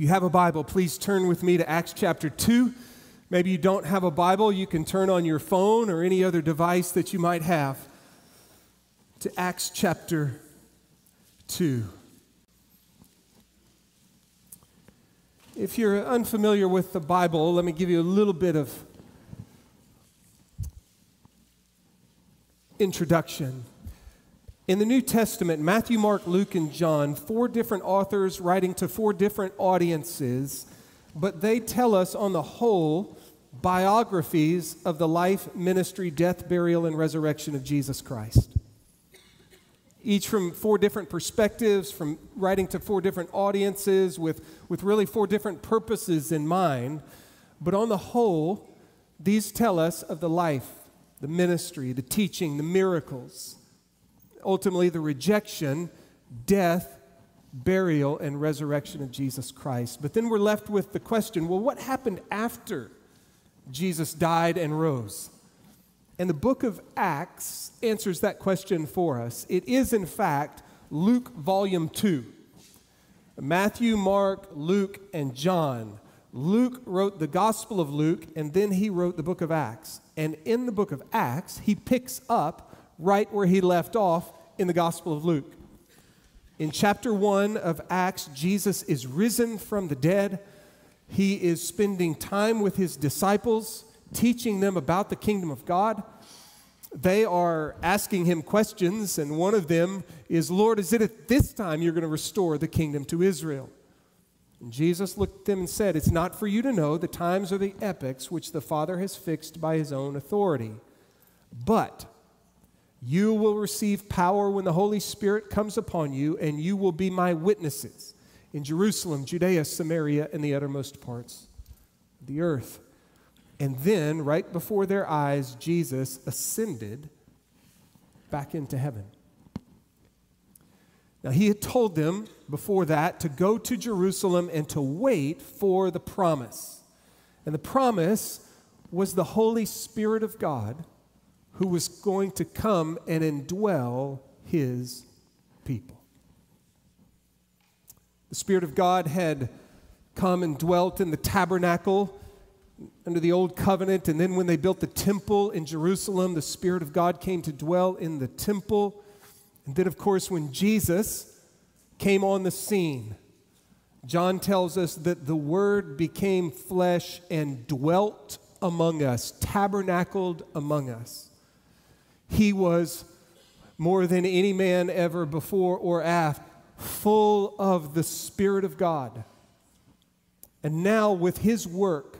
You have a Bible, please turn with me to Acts chapter 2. Maybe you don't have a Bible, you can turn on your phone or any other device that you might have to Acts chapter 2. If you're unfamiliar with the Bible, let me give you a little bit of introduction. In the New Testament, Matthew, Mark, Luke, and John, four different authors writing to four different audiences, but they tell us on the whole biographies of the life, ministry, death, burial, and resurrection of Jesus Christ. Each from four different perspectives, from writing to four different audiences with, with really four different purposes in mind. But on the whole, these tell us of the life, the ministry, the teaching, the miracles, ultimately the rejection, death, burial, and resurrection of Jesus Christ. But then we're left with the question well, what happened after Jesus died and rose? And the book of Acts answers that question for us. It is, in fact, Luke volume 2. Matthew, Mark, Luke, and John. Luke wrote the Gospel of Luke, and then he wrote the book of Acts. And in the book of Acts, he picks up right where he left off in the Gospel of Luke. In chapter 1 of Acts, Jesus is risen from the dead. He is spending time with his disciples, teaching them about the kingdom of God. They are asking him questions, and one of them is, Lord, is it at this time you're going to restore the kingdom to Israel? And Jesus looked at them and said, It's not for you to know the times or the epochs which the Father has fixed by his own authority. But you will receive power when the Holy Spirit comes upon you, and you will be my witnesses in Jerusalem, Judea, Samaria, and the uttermost parts of the earth. And then, right before their eyes, Jesus ascended back into heaven. Now, he had told them before that to go to Jerusalem and to wait for the promise. And the promise was the Holy Spirit of God who was going to come and indwell his people. The Spirit of God had come and dwelt in the tabernacle under the old covenant, and then when they built the temple in Jerusalem, the Spirit of God came to dwell in the temple. And then, of course, when Jesus came on the scene, John tells us that the Word became flesh and dwelt among us, tabernacled among us. He was more than any man ever before or after, full of the Spirit of God. And now, with his work,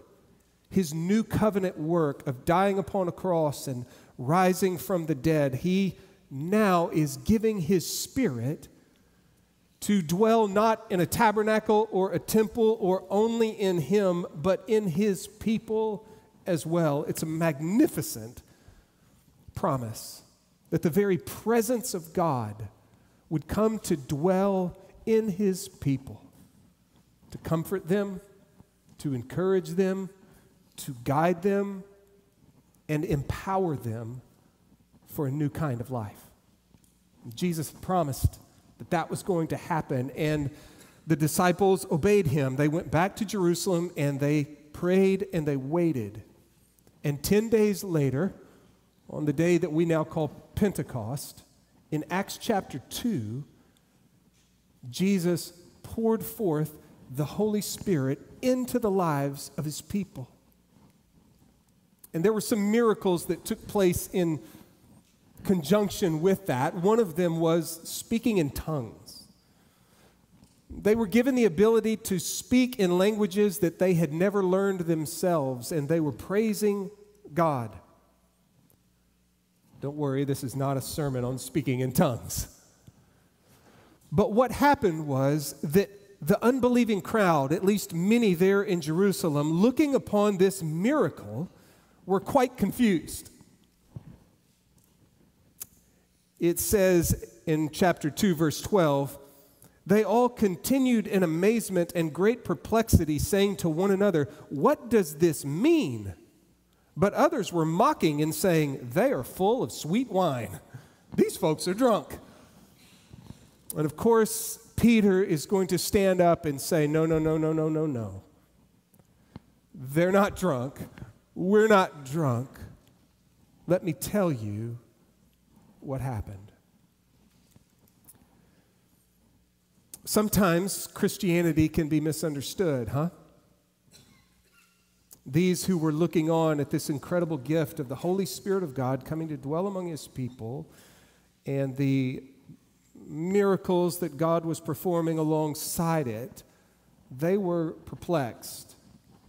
his new covenant work of dying upon a cross and rising from the dead, he now is giving his Spirit to dwell not in a tabernacle or a temple or only in him, but in his people as well. It's a magnificent promise that the very presence of God would come to dwell in his people, to comfort them, to encourage them, to guide them, and empower them for a new kind of life. Jesus promised that that was going to happen, and the disciples obeyed him. They went back to Jerusalem and they prayed and they waited. And 10 days later, on the day that we now call Pentecost, in Acts chapter 2, Jesus poured forth the Holy Spirit into the lives of his people. And there were some miracles that took place in conjunction with that. One of them was speaking in tongues. They were given the ability to speak in languages that they had never learned themselves, and they were praising God. Don't worry, this is not a sermon on speaking in tongues. But what happened was that the unbelieving crowd, at least many there in Jerusalem, looking upon this miracle, were quite confused. It says in chapter 2, verse 12, they all continued in amazement and great perplexity, saying to one another, What does this mean? But others were mocking and saying, They are full of sweet wine. These folks are drunk. And of course, Peter is going to stand up and say, No, no, no, no, no, no, no. They're not drunk. We're not drunk. Let me tell you what happened. Sometimes Christianity can be misunderstood, huh? These who were looking on at this incredible gift of the Holy Spirit of God coming to dwell among his people and the miracles that God was performing alongside it, they were perplexed,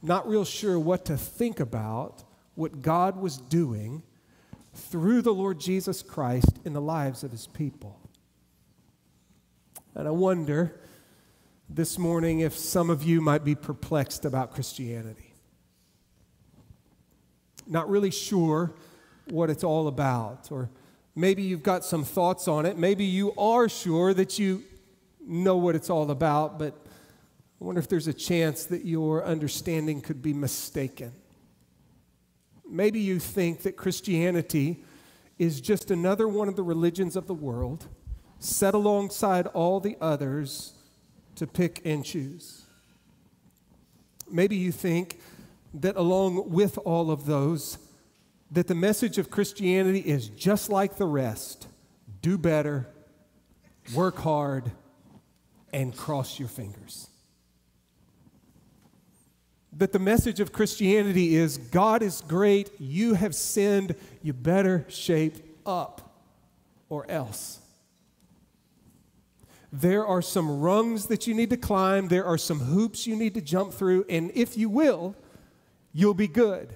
not real sure what to think about what God was doing through the Lord Jesus Christ in the lives of his people. And I wonder this morning if some of you might be perplexed about Christianity. Not really sure what it's all about, or maybe you've got some thoughts on it. Maybe you are sure that you know what it's all about, but I wonder if there's a chance that your understanding could be mistaken. Maybe you think that Christianity is just another one of the religions of the world set alongside all the others to pick and choose. Maybe you think that along with all of those, that the message of Christianity is just like the rest do better, work hard, and cross your fingers. That the message of Christianity is God is great, you have sinned, you better shape up or else. There are some rungs that you need to climb, there are some hoops you need to jump through, and if you will, you'll be good.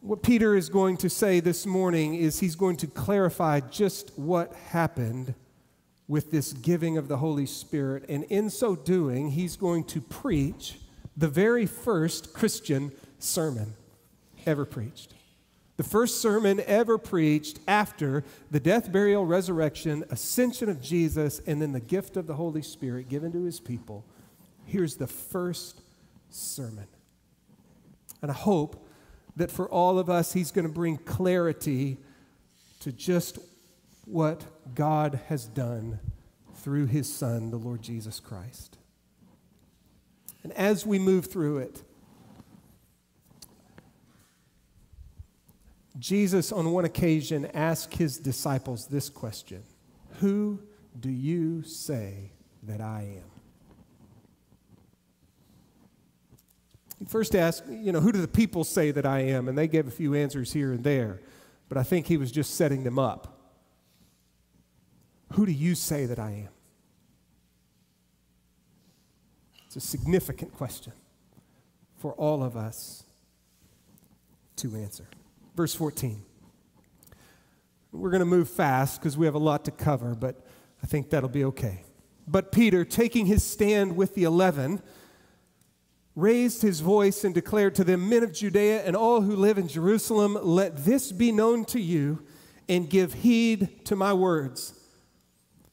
What Peter is going to say this morning is he's going to clarify just what happened with this giving of the Holy Spirit. And in so doing, he's going to preach the very first Christian sermon ever preached. The first sermon ever preached after the death, burial, resurrection, ascension of Jesus, and then the gift of the Holy Spirit given to his people. Here's the first sermon. And I hope that for all of us, he's going to bring clarity to just what God has done through his Son, the Lord Jesus Christ. And as we move through it, Jesus, on one occasion, asked his disciples this question Who do you say that I am? He first asked, you know, who do the people say that I am? And they gave a few answers here and there. But I think he was just setting them up. Who do you say that I am? It's a significant question for all of us to answer. Verse 14. We're going to move fast because we have a lot to cover, but I think that'll be okay. But Peter, taking his stand with the eleven, raised his voice and declared to them, Men of Judea and all who live in Jerusalem, let this be known to you and give heed to my words.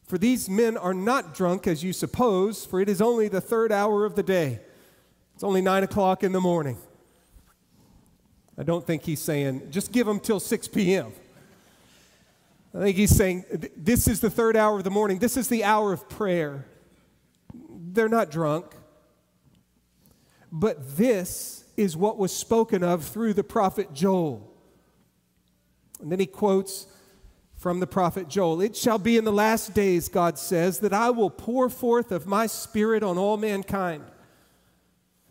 For these men are not drunk as you suppose, for it is only the third hour of the day. It's only nine o'clock in the morning. I don't think he's saying, just give them till 6 p.m. I think he's saying, this is the third hour of the morning. This is the hour of prayer. They're not drunk. But this is what was spoken of through the prophet Joel. And then he quotes from the prophet Joel It shall be in the last days, God says, that I will pour forth of my spirit on all mankind.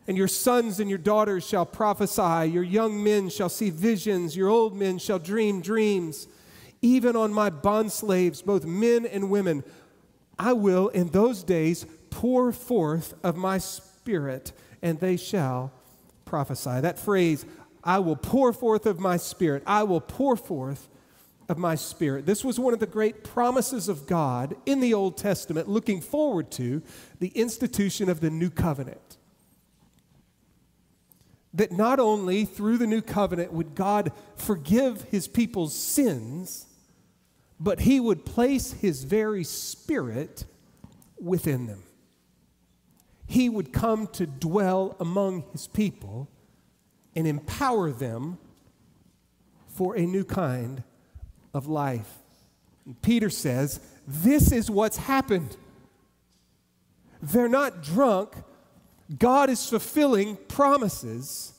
And your sons and your daughters shall prophesy, your young men shall see visions, your old men shall dream dreams. Even on my bondslaves, both men and women, I will in those days pour forth of my spirit and they shall prophesy. That phrase, I will pour forth of my spirit, I will pour forth of my spirit. This was one of the great promises of God in the Old Testament, looking forward to the institution of the new covenant. That not only through the new covenant would God forgive his people's sins, but he would place his very spirit within them he would come to dwell among his people and empower them for a new kind of life. And Peter says, This is what's happened. They're not drunk. God is fulfilling promises.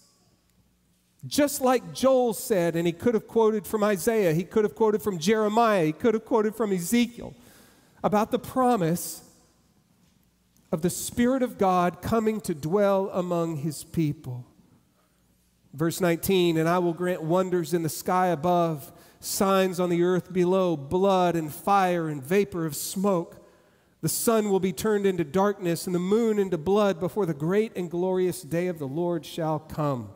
Just like Joel said, and he could have quoted from Isaiah, he could have quoted from Jeremiah, he could have quoted from Ezekiel about the promise of the Spirit of God coming to dwell among his people. Verse 19, and I will grant wonders in the sky above, signs on the earth below, blood and fire and vapor of smoke. The sun will be turned into darkness and the moon into blood before the great and glorious day of the Lord shall come.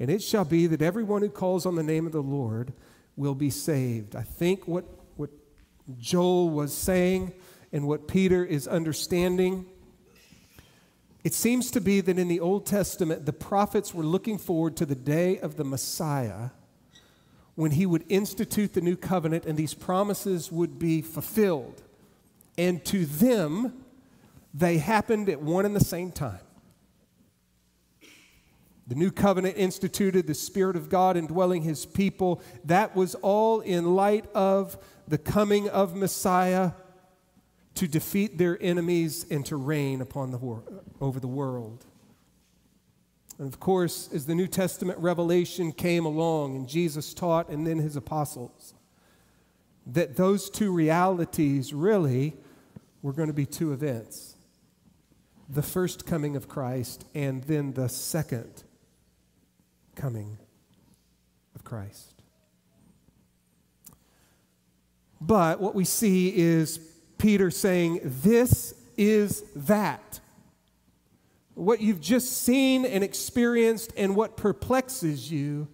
And it shall be that everyone who calls on the name of the Lord will be saved. I think what, what Joel was saying and what Peter is understanding it seems to be that in the Old Testament, the prophets were looking forward to the day of the Messiah when he would institute the new covenant and these promises would be fulfilled. And to them, they happened at one and the same time. The new covenant instituted the Spirit of God indwelling his people. That was all in light of the coming of Messiah to defeat their enemies and to reign upon the wor- over the world. And of course, as the New Testament revelation came along and Jesus taught and then his apostles, that those two realities really were going to be two events the first coming of Christ and then the second coming of Christ. But what we see is Peter saying, This is that. What you've just seen and experienced, and what perplexes you,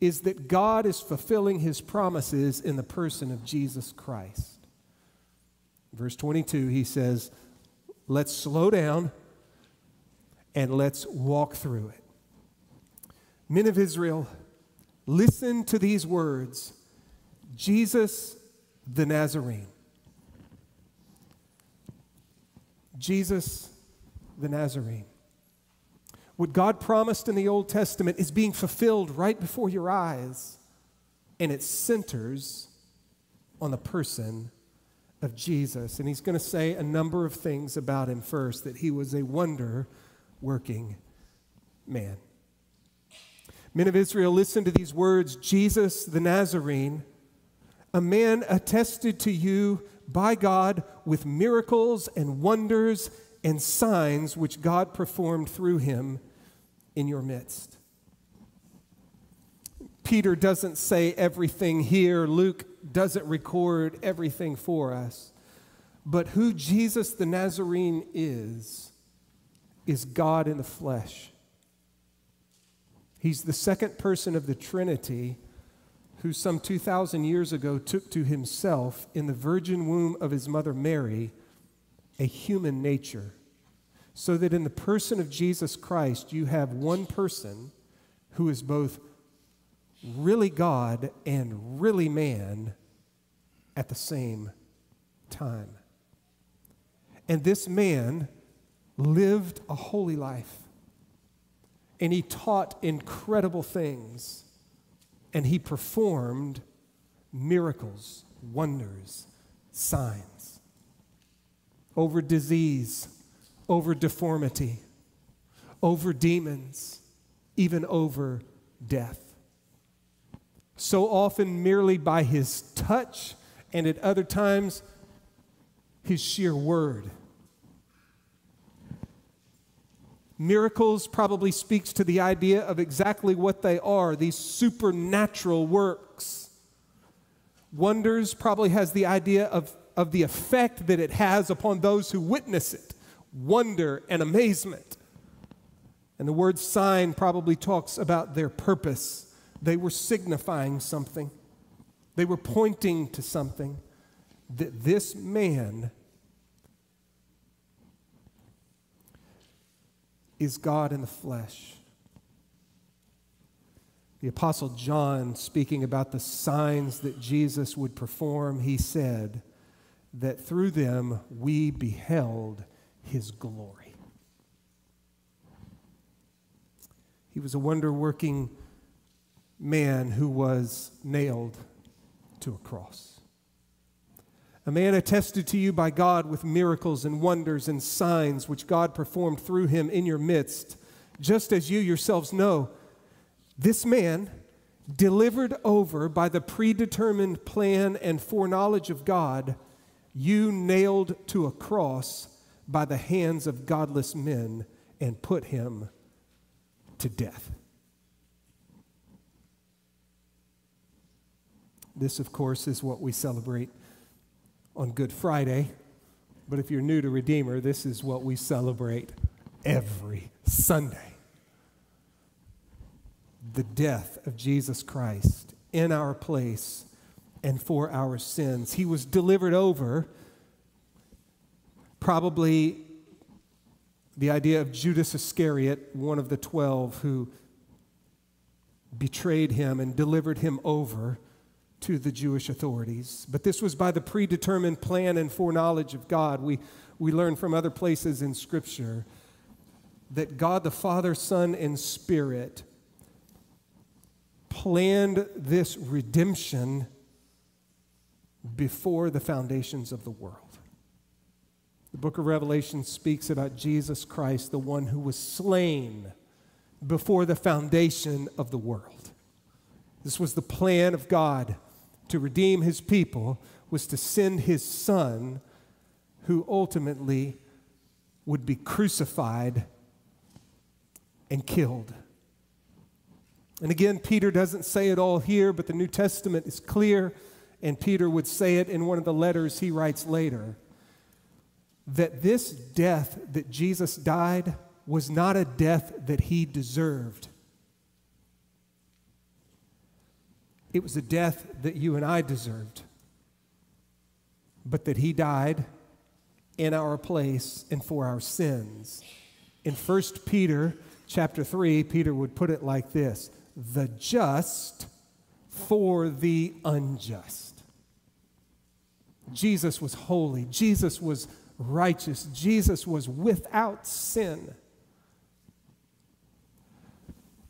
is that God is fulfilling his promises in the person of Jesus Christ. Verse 22, he says, Let's slow down and let's walk through it. Men of Israel, listen to these words Jesus the Nazarene. Jesus the Nazarene. What God promised in the Old Testament is being fulfilled right before your eyes, and it centers on the person of Jesus. And he's going to say a number of things about him first that he was a wonder working man. Men of Israel, listen to these words Jesus the Nazarene, a man attested to you by God with miracles and wonders and signs which God performed through him in your midst. Peter doesn't say everything here, Luke doesn't record everything for us. But who Jesus the Nazarene is, is God in the flesh. He's the second person of the Trinity who some 2,000 years ago took to himself in the virgin womb of his mother Mary a human nature, so that in the person of Jesus Christ you have one person who is both really God and really man at the same time. And this man lived a holy life, and he taught incredible things and he performed miracles, wonders, signs over disease, over deformity, over demons, even over death. So often, merely by his touch, and at other times, his sheer word. Miracles probably speaks to the idea of exactly what they are these supernatural works. Wonders probably has the idea of, of the effect that it has upon those who witness it wonder and amazement. And the word sign probably talks about their purpose. They were signifying something, they were pointing to something that this man is God in the flesh. The Apostle John, speaking about the signs that Jesus would perform, he said that through them we beheld his glory. He was a wonder working man who was nailed to a cross. A man attested to you by God with miracles and wonders and signs which God performed through him in your midst, just as you yourselves know. This man, delivered over by the predetermined plan and foreknowledge of God, you nailed to a cross by the hands of godless men and put him to death. This, of course, is what we celebrate on Good Friday. But if you're new to Redeemer, this is what we celebrate every Sunday the death of Jesus Christ in our place and for our sins. He was delivered over, probably the idea of Judas Iscariot, one of the twelve who betrayed him and delivered him over to the Jewish authorities. But this was by the predetermined plan and foreknowledge of God. We, we learn from other places in Scripture that God the Father, Son, and Spirit planned this redemption before the foundations of the world. The book of Revelation speaks about Jesus Christ, the one who was slain before the foundation of the world. This was the plan of God to redeem his people was to send his son, who ultimately would be crucified and killed. And again, Peter doesn't say it all here, but the New Testament is clear, and Peter would say it in one of the letters he writes later that this death that Jesus died was not a death that he deserved. It was a death that you and I deserved, but that He died in our place and for our sins. In 1 Peter chapter 3, Peter would put it like this the just for the unjust. Jesus was holy, Jesus was righteous, Jesus was without sin.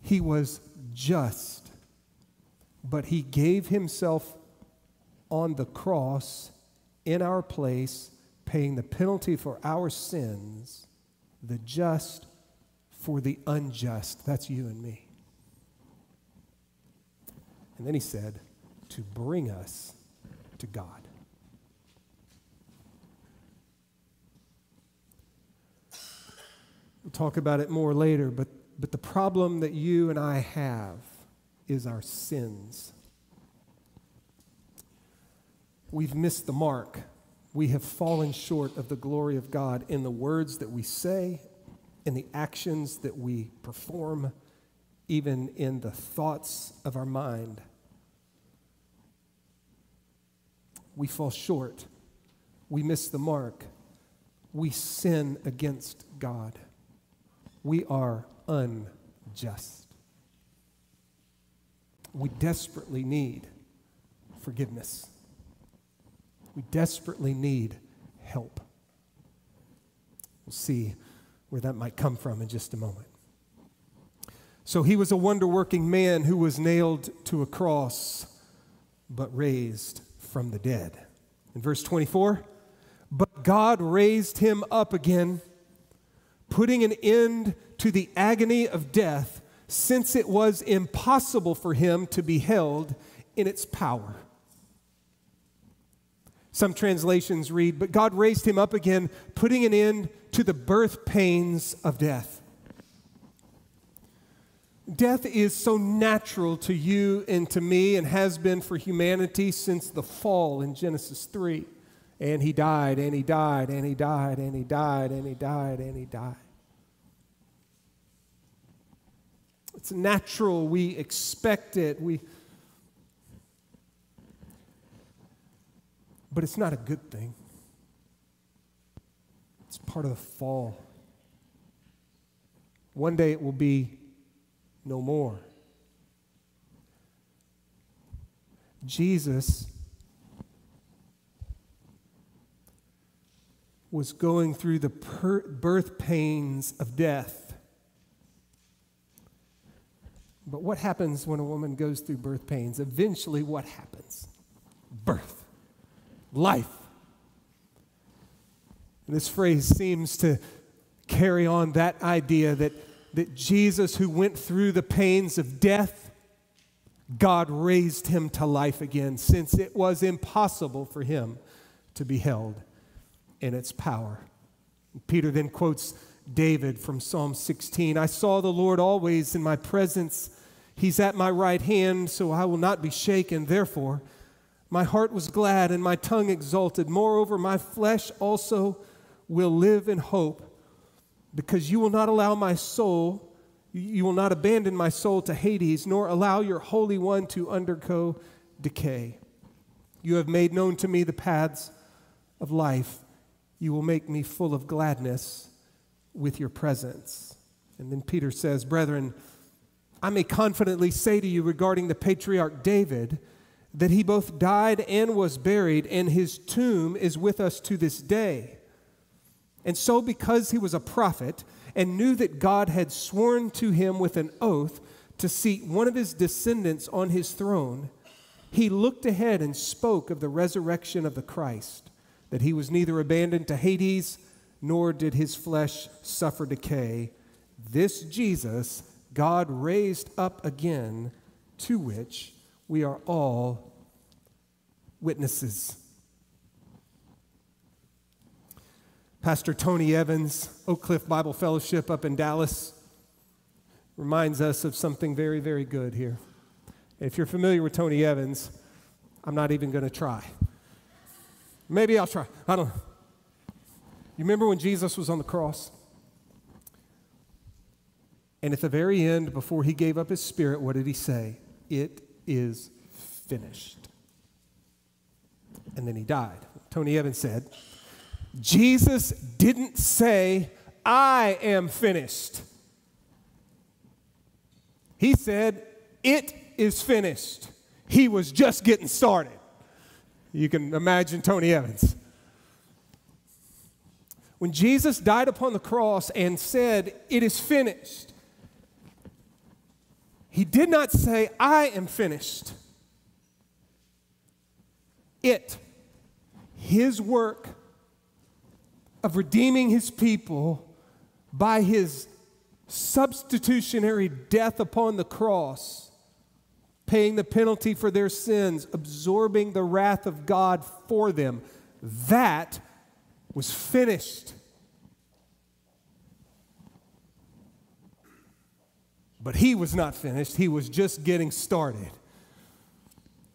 He was just but he gave himself on the cross in our place, paying the penalty for our sins, the just for the unjust. That's you and me. And then he said, to bring us to God. We'll talk about it more later, but, but the problem that you and I have is our sins. We've missed the mark. We have fallen short of the glory of God in the words that we say, in the actions that we perform, even in the thoughts of our mind. We fall short. We miss the mark. We sin against God. We are unjust we desperately need forgiveness. We desperately need help. We'll see where that might come from in just a moment. So he was a wonder working man who was nailed to a cross, but raised from the dead. In verse 24, but God raised him up again, putting an end to the agony of death since it was impossible for him to be held in its power. Some translations read, But God raised him up again, putting an end to the birth pains of death. Death is so natural to you and to me and has been for humanity since the fall in Genesis 3. And he died, and he died, and he died, and he died, and he died, and he died. It's natural. We expect it. We, but it's not a good thing. It's part of the fall. One day it will be no more. Jesus was going through the per- birth pains of death. But what happens when a woman goes through birth pains? Eventually, what happens? Birth, life, And this phrase seems to carry on that idea that, that Jesus, who went through the pains of death, God raised him to life again, since it was impossible for him to be held in its power. Peter then quotes David from Psalm 16 I saw the Lord always in my presence. He's at my right hand, so I will not be shaken. Therefore, my heart was glad and my tongue exulted. Moreover, my flesh also will live in hope, because you will not allow my soul, you will not abandon my soul to Hades, nor allow your Holy One to undergo decay. You have made known to me the paths of life. You will make me full of gladness with your presence. And then Peter says, Brethren, I may confidently say to you regarding the patriarch David, that he both died and was buried, and his tomb is with us to this day. And so, because he was a prophet and knew that God had sworn to him with an oath to seat one of his descendants on his throne, he looked ahead and spoke of the resurrection of the Christ, that he was neither abandoned to Hades, nor did his flesh suffer decay. This Jesus God raised up again, to which we are all witnesses. Pastor Tony Evans, Oak Cliff Bible Fellowship up in Dallas, reminds us of something very, very good here. If you're familiar with Tony Evans, I'm not even going to try. Maybe I'll try. I don't know. You remember when Jesus was on the cross? And at the very end, before he gave up his spirit, what did he say? It is finished. And then he died. Tony Evans said, Jesus didn't say, I am finished. He said, It is finished. He was just getting started. You can imagine Tony Evans. When Jesus died upon the cross and said, It is finished, he did not say, I am finished. It, his work of redeeming his people by his substitutionary death upon the cross, paying the penalty for their sins, absorbing the wrath of God for them, that was finished. But he was not finished, he was just getting started.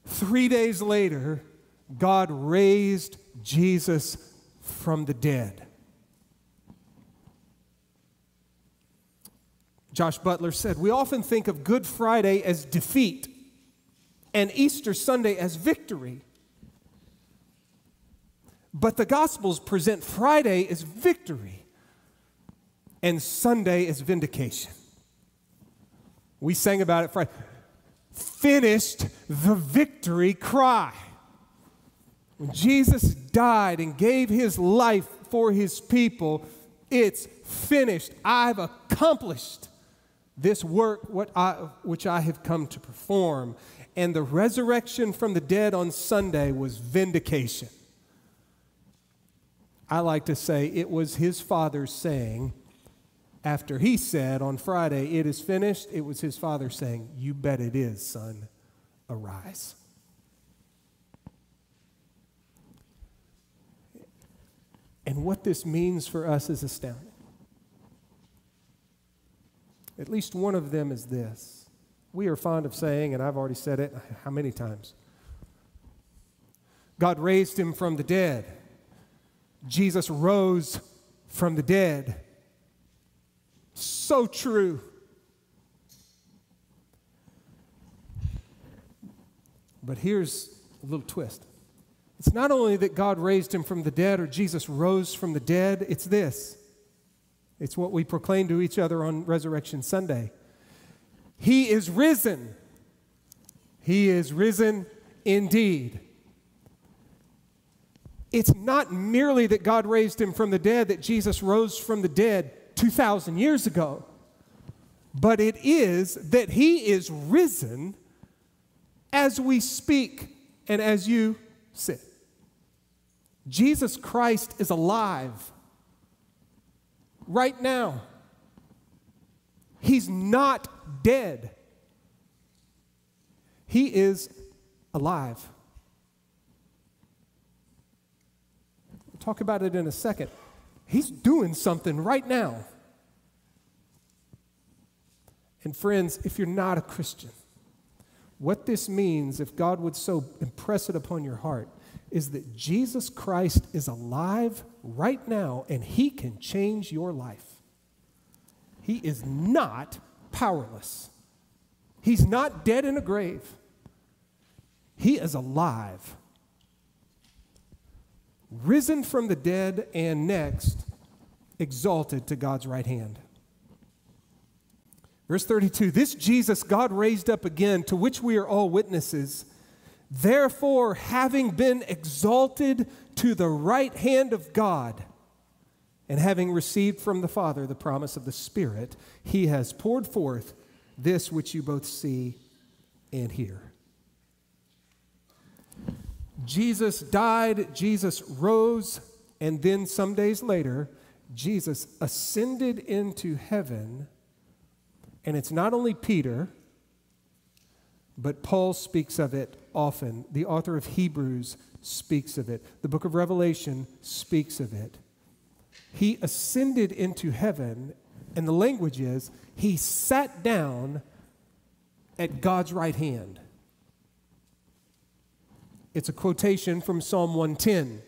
Three days later, God raised Jesus from the dead. Josh Butler said, We often think of Good Friday as defeat and Easter Sunday as victory. But the Gospels present Friday as victory and Sunday as vindication. We sang about it Friday. Finished the victory cry. When Jesus died and gave his life for his people, it's finished. I've accomplished this work I, which I have come to perform. And the resurrection from the dead on Sunday was vindication. I like to say it was his father saying, after he said on Friday, It is finished, it was his father saying, You bet it is, son, arise. And what this means for us is astounding. At least one of them is this. We are fond of saying, and I've already said it how many times? God raised him from the dead. Jesus rose from the dead. So true. But here's a little twist. It's not only that God raised him from the dead or Jesus rose from the dead, it's this. It's what we proclaim to each other on Resurrection Sunday. He is risen. He is risen indeed. It's not merely that God raised him from the dead, that Jesus rose from the dead. 2,000 years ago, but it is that he is risen as we speak and as you sit. Jesus Christ is alive. right now. He's not dead. He is alive. Talk about it in a second. He's doing something right now. And friends, if you're not a Christian, what this means, if God would so impress it upon your heart, is that Jesus Christ is alive right now and he can change your life. He is not powerless. He's not dead in a grave. He is alive, risen from the dead, and next, exalted to God's right hand. Verse 32 This Jesus God raised up again, to which we are all witnesses. Therefore, having been exalted to the right hand of God, and having received from the Father the promise of the Spirit, he has poured forth this which you both see and hear. Jesus died, Jesus rose, and then some days later, Jesus ascended into heaven. And it's not only Peter, but Paul speaks of it often. The author of Hebrews speaks of it. The book of Revelation speaks of it. He ascended into heaven, and the language is he sat down at God's right hand. It's a quotation from Psalm 110.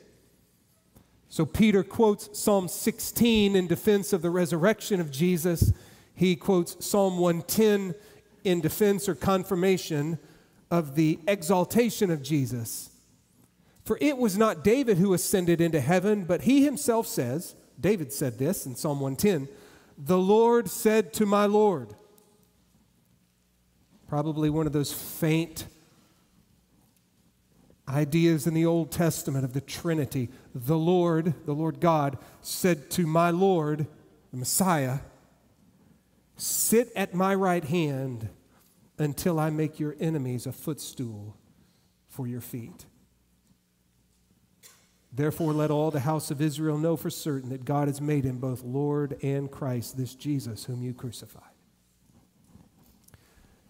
So Peter quotes Psalm 16 in defense of the resurrection of Jesus. He quotes Psalm 110 in defense or confirmation of the exaltation of Jesus. For it was not David who ascended into heaven, but he himself says, David said this in Psalm 110, the Lord said to my Lord. Probably one of those faint ideas in the Old Testament of the Trinity. The Lord, the Lord God, said to my Lord, the Messiah, Sit at my right hand until I make your enemies a footstool for your feet. Therefore, let all the house of Israel know for certain that God has made him both Lord and Christ, this Jesus whom you crucified.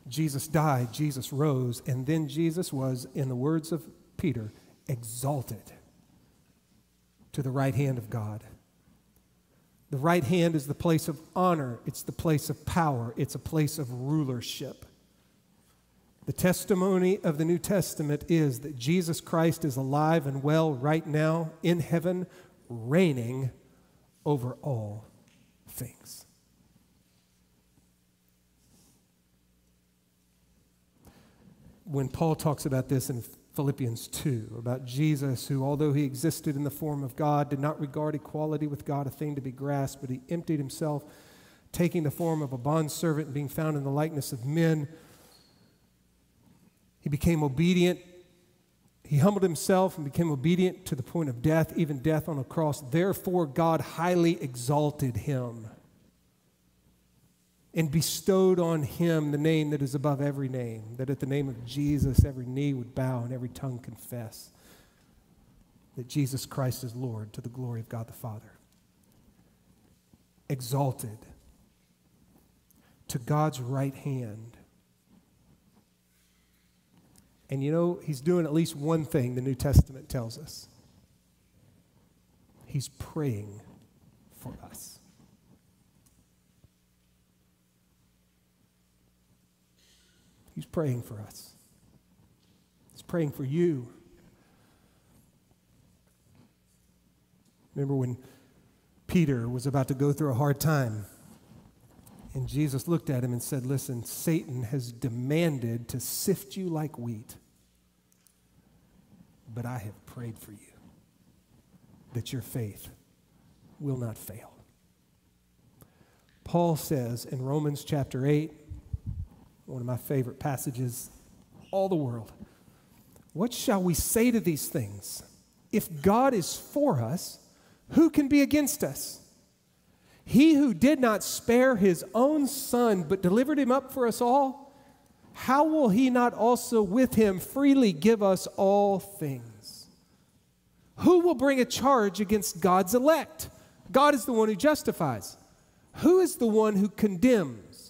Jesus died, Jesus rose, and then Jesus was, in the words of Peter, exalted to the right hand of God. The right hand is the place of honor, it's the place of power, it's a place of rulership. The testimony of the New Testament is that Jesus Christ is alive and well right now in heaven, reigning over all things. When Paul talks about this in Philippians 2 about Jesus, who, although he existed in the form of God, did not regard equality with God a thing to be grasped, but he emptied himself, taking the form of a bondservant and being found in the likeness of men. He became obedient. He humbled himself and became obedient to the point of death, even death on a cross. Therefore, God highly exalted him and bestowed on him the name that is above every name, that at the name of Jesus every knee would bow and every tongue confess that Jesus Christ is Lord to the glory of God the Father. Exalted to God's right hand. And you know, he's doing at least one thing the New Testament tells us. He's praying for us. He's praying for us. He's praying for you. Remember when Peter was about to go through a hard time, and Jesus looked at him and said, Listen, Satan has demanded to sift you like wheat, but I have prayed for you that your faith will not fail. Paul says in Romans chapter 8, one of my favorite passages all the world. What shall we say to these things? If God is for us, who can be against us? He who did not spare his own son, but delivered him up for us all, how will he not also with him freely give us all things? Who will bring a charge against God's elect? God is the one who justifies. Who is the one who condemns?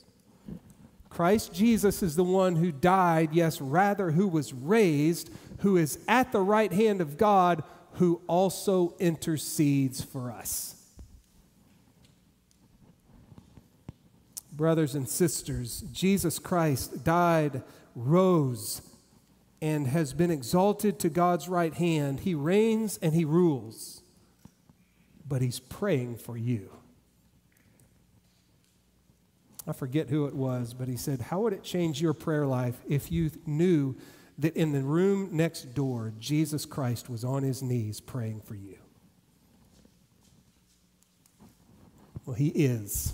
Christ Jesus is the one who died, yes, rather, who was raised, who is at the right hand of God, who also intercedes for us. Brothers and sisters, Jesus Christ died, rose, and has been exalted to God's right hand. He reigns and he rules, but he's praying for you. I forget who it was, but he said, How would it change your prayer life if you knew that in the room next door, Jesus Christ was on his knees praying for you? Well, he is.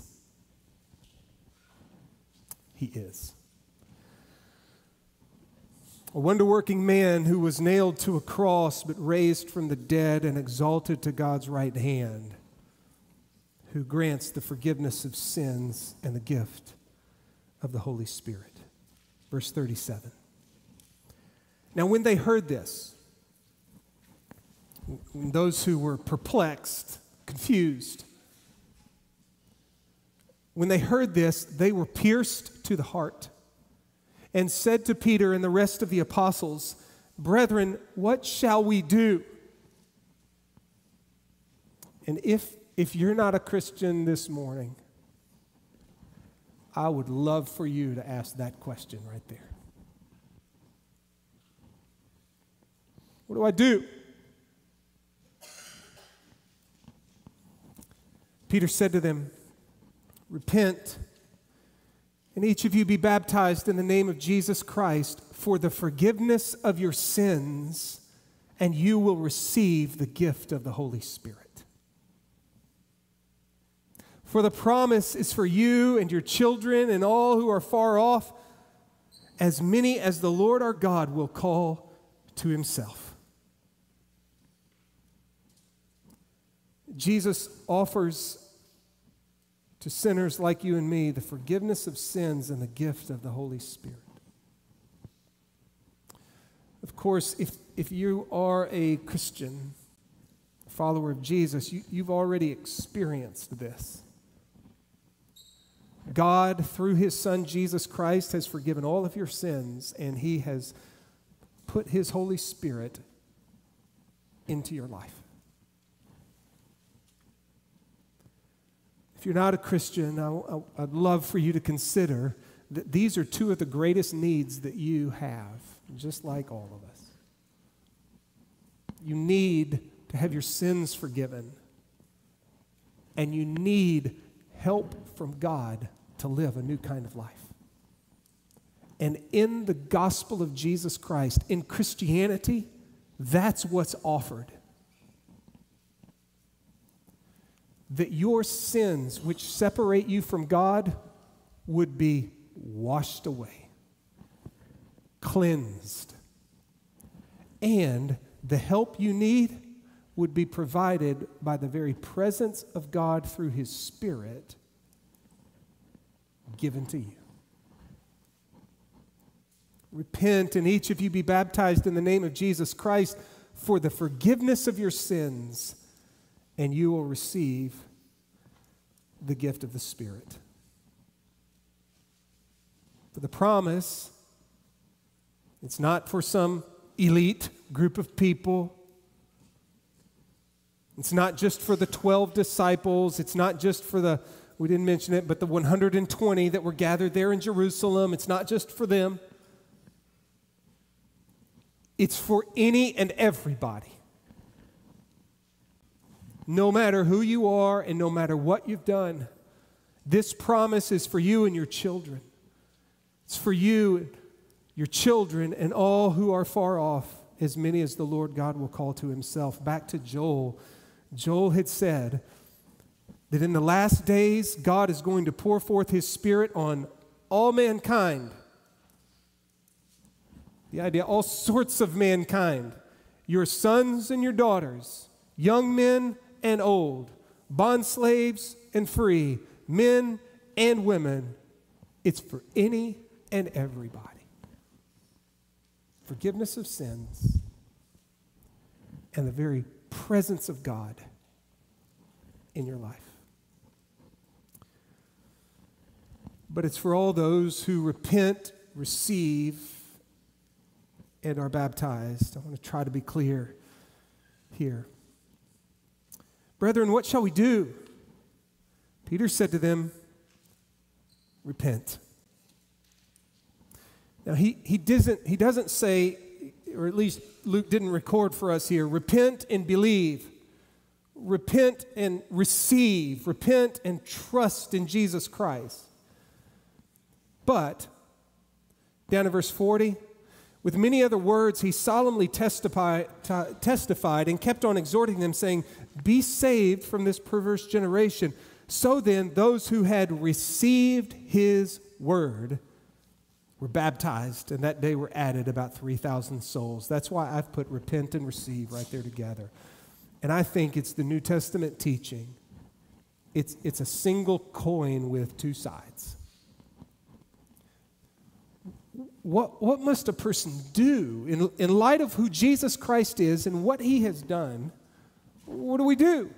He is a wonder working man who was nailed to a cross but raised from the dead and exalted to God's right hand, who grants the forgiveness of sins and the gift of the Holy Spirit. Verse 37. Now, when they heard this, those who were perplexed, confused, when they heard this, they were pierced to the heart and said to Peter and the rest of the apostles, Brethren, what shall we do? And if, if you're not a Christian this morning, I would love for you to ask that question right there. What do I do? Peter said to them, Repent and each of you be baptized in the name of Jesus Christ for the forgiveness of your sins, and you will receive the gift of the Holy Spirit. For the promise is for you and your children and all who are far off, as many as the Lord our God will call to himself. Jesus offers to sinners like you and me the forgiveness of sins and the gift of the Holy Spirit. Of course, if, if you are a Christian, a follower of Jesus, you, you've already experienced this. God, through his Son Jesus Christ, has forgiven all of your sins, and he has put his Holy Spirit into your life. If you're not a Christian, I, would love for you to consider that these are two of the greatest needs that you have, just like all of us. You need to have your sins forgiven, and you need help from God to live a new kind of life. And in the gospel of Jesus Christ, in Christianity, that's what's offered. that your sins, which separate you from God, would be washed away, cleansed, and the help you need would be provided by the very presence of God through His Spirit given to you. Repent, and each of you be baptized in the name of Jesus Christ for the forgiveness of your sins and you will receive the gift of the Spirit. For the promise, it's not for some elite group of people. It's not just for the 12 disciples. It's not just for the, we didn't mention it, but the 120 that were gathered there in Jerusalem. It's not just for them. It's for any and everybody no matter who you are and no matter what you've done, this promise is for you and your children. It's for you, your children, and all who are far off, as many as the Lord God will call to himself. Back to Joel. Joel had said that in the last days, God is going to pour forth his spirit on all mankind. The idea, all sorts of mankind. Your sons and your daughters, young men and old, bond slaves and free, men and women. It's for any and everybody. Forgiveness of sins and the very presence of God in your life. But it's for all those who repent, receive, and are baptized. I want to try to be clear here. Brethren, what shall we do? Peter said to them, Repent. Now, he, he, doesn't, he doesn't say, or at least Luke didn't record for us here, repent and believe. Repent and receive. Repent and trust in Jesus Christ. But, down in verse 40, with many other words, he solemnly testify, t- testified and kept on exhorting them, saying, Be saved from this perverse generation. So then, those who had received his word were baptized, and that day were added about 3,000 souls. That's why I've put repent and receive right there together. And I think it's the New Testament teaching. It's, it's a single coin with two sides. What, what must a person do in, in light of who Jesus Christ is and what he has done? What do we do?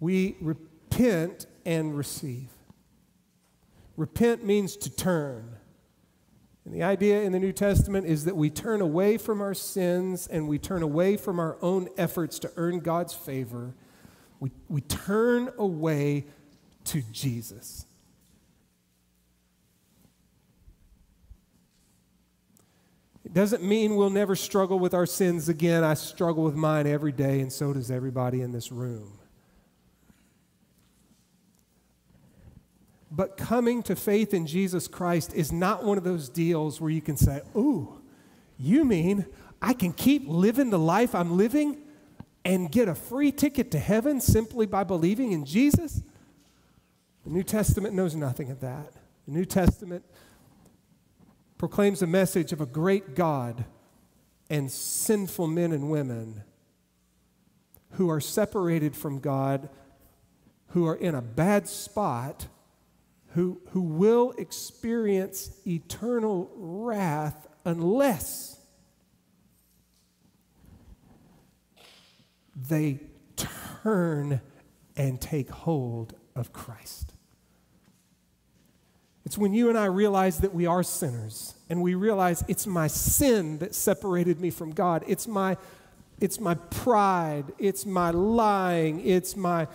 We repent and receive. Repent means to turn. And the idea in the New Testament is that we turn away from our sins and we turn away from our own efforts to earn God's favor. We, we turn away to Jesus. Doesn't mean we'll never struggle with our sins again. I struggle with mine every day, and so does everybody in this room. But coming to faith in Jesus Christ is not one of those deals where you can say, Ooh, you mean I can keep living the life I'm living and get a free ticket to heaven simply by believing in Jesus? The New Testament knows nothing of that. The New Testament proclaims a message of a great God and sinful men and women who are separated from God, who are in a bad spot who, who will experience eternal wrath unless they turn and take hold of Christ. It's when you and I realize that we are sinners and we realize it's my sin that separated me from God. It's my, it's my pride, it's my lying, it's my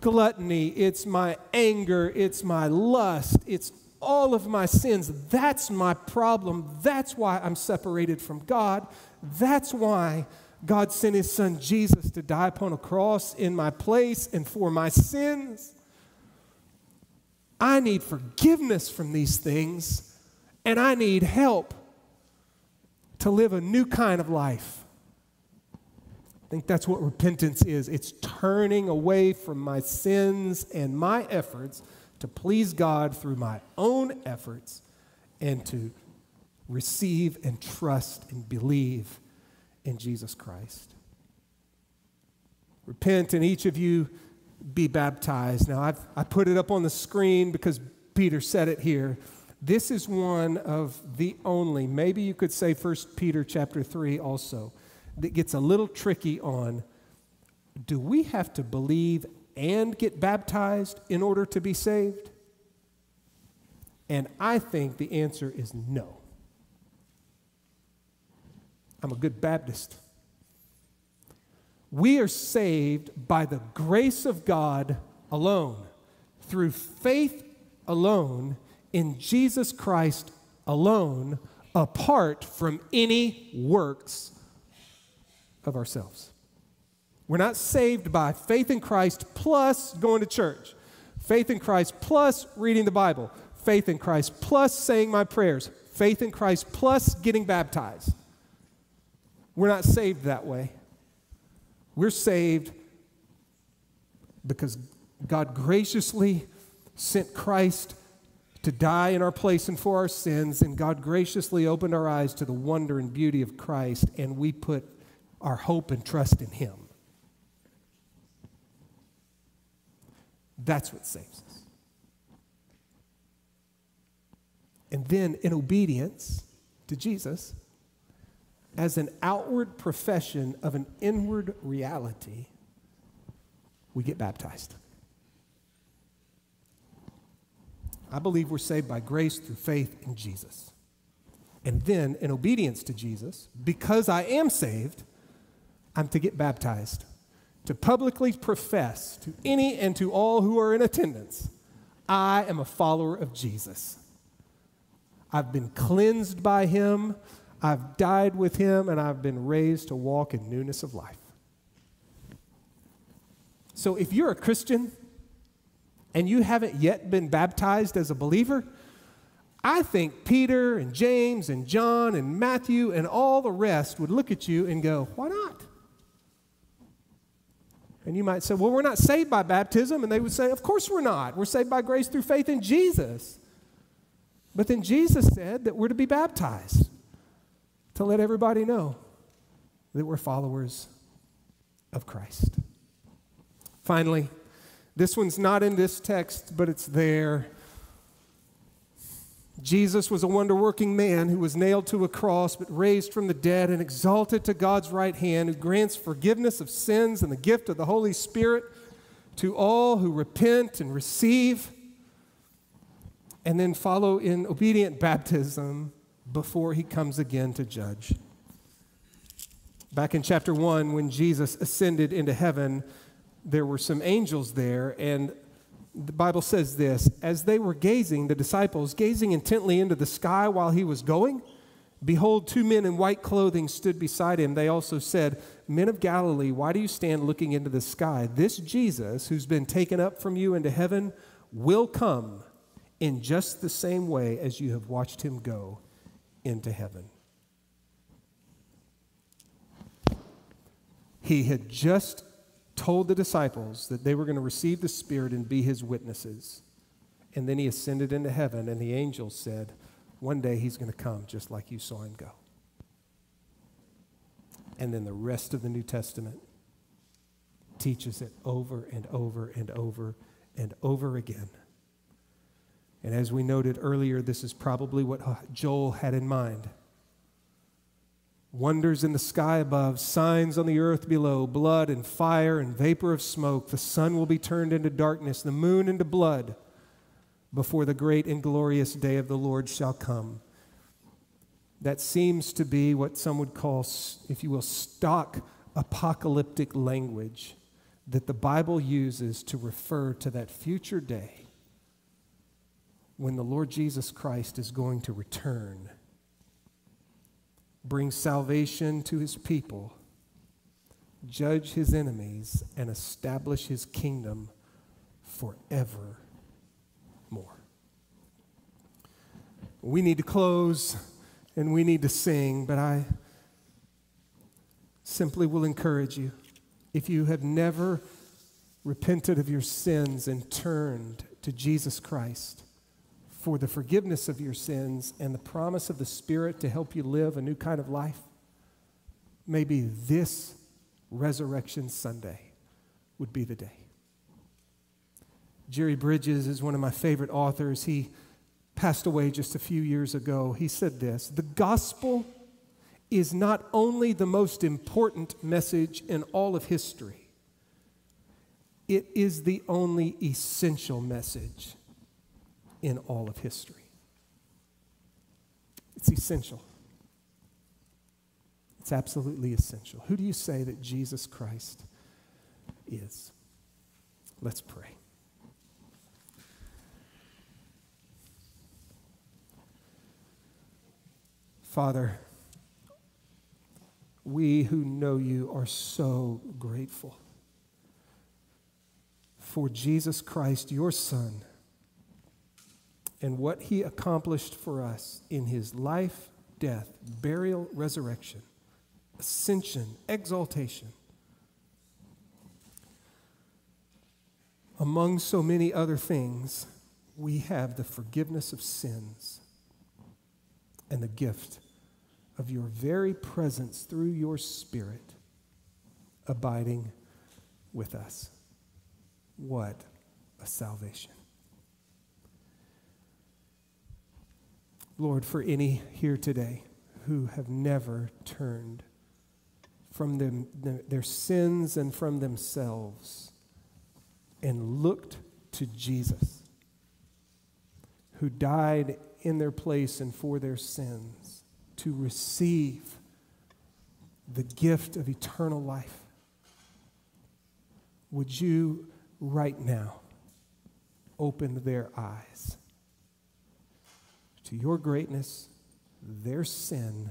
gluttony, it's my anger, it's my lust, it's all of my sins. That's my problem. That's why I'm separated from God. That's why God sent his son Jesus to die upon a cross in my place and for my sins. I need forgiveness from these things, and I need help to live a new kind of life I think that's what repentance is it's turning away from my sins and my efforts to please God through my own efforts and to receive and trust and believe in Jesus Christ. Repent, and each of you be baptized. Now, I've, I put it up on the screen because Peter said it here. This is one of the only, maybe you could say 1 Peter chapter 3 also that gets a little tricky on do we have to believe and get baptized in order to be saved? And I think the answer is no. I'm a good Baptist. We are saved by the grace of God alone, through faith alone, in Jesus Christ alone, apart from any works of ourselves. We're not saved by faith in Christ plus going to church, faith in Christ plus reading the Bible, faith in Christ plus saying my prayers, faith in Christ plus getting baptized. We're not saved that way. We're saved because God graciously sent Christ to die in our place and for our sins, and God graciously opened our eyes to the wonder and beauty of Christ, and we put our hope and trust in Him. That's what saves us. And then, in obedience to Jesus, as an outward profession of an inward reality, we get baptized. I believe we're saved by grace through faith in Jesus. And then, in obedience to Jesus, because I am saved, I'm to get baptized, to publicly profess to any and to all who are in attendance I am a follower of Jesus. I've been cleansed by him, I've died with him, and I've been raised to walk in newness of life. So if you're a Christian and you haven't yet been baptized as a believer, I think Peter and James and John and Matthew and all the rest would look at you and go, Why not? And you might say, Well, we're not saved by baptism. And they would say, Of course we're not. We're saved by grace through faith in Jesus. But then Jesus said that we're to be baptized to let everybody know that we're followers of Christ. Finally, this one's not in this text, but it's there. Jesus was a wonder working man who was nailed to a cross but raised from the dead and exalted to God's right hand, who grants forgiveness of sins and the gift of the Holy Spirit to all who repent and receive, and then follow in obedient baptism before he comes again to judge. Back in chapter 1, when Jesus ascended into heaven, there were some angels there, and the Bible says this As they were gazing, the disciples, gazing intently into the sky while he was going, behold, two men in white clothing stood beside him. They also said, Men of Galilee, why do you stand looking into the sky? This Jesus, who's been taken up from you into heaven, will come in just the same way as you have watched him go into heaven. He had just told the disciples that they were going to receive the Spirit and be his witnesses. And then he ascended into heaven, and the angels said, One day he's going to come just like you saw him go. And then the rest of the New Testament teaches it over and over and over and over again. And as we noted earlier, this is probably what Joel had in mind wonders in the sky above, signs on the earth below, blood and fire and vapor of smoke. The sun will be turned into darkness, the moon into blood, before the great and glorious day of the Lord shall come. That seems to be what some would call, if you will, stock apocalyptic language that the Bible uses to refer to that future day when the Lord Jesus Christ is going to return bring salvation to his people, judge his enemies, and establish his kingdom forevermore. We need to close and we need to sing, but I simply will encourage you if you have never repented of your sins and turned to Jesus Christ for the forgiveness of your sins and the promise of the Spirit to help you live a new kind of life, maybe this Resurrection Sunday would be the day. Jerry Bridges is one of my favorite authors. He passed away just a few years ago. He said this The gospel is not only the most important message in all of history, it is the only essential message in all of history. It's essential. It's absolutely essential. Who do you say that Jesus Christ is? Let's pray. Father, we who know you are so grateful for Jesus Christ, your Son and what he accomplished for us in his life, death, burial, resurrection, ascension, exaltation. Among so many other things, we have the forgiveness of sins and the gift of your very presence through your Spirit abiding with us. What a salvation! Lord, for any here today who have never turned from them, their sins and from themselves and looked to Jesus, who died in their place and for their sins, to receive the gift of eternal life, would you right now open their eyes to your greatness, their sin,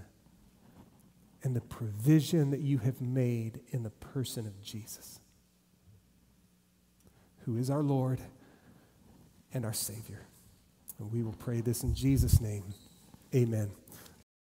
and the provision that you have made in the person of Jesus, who is our Lord and our Savior. And we will pray this in Jesus' name. Amen.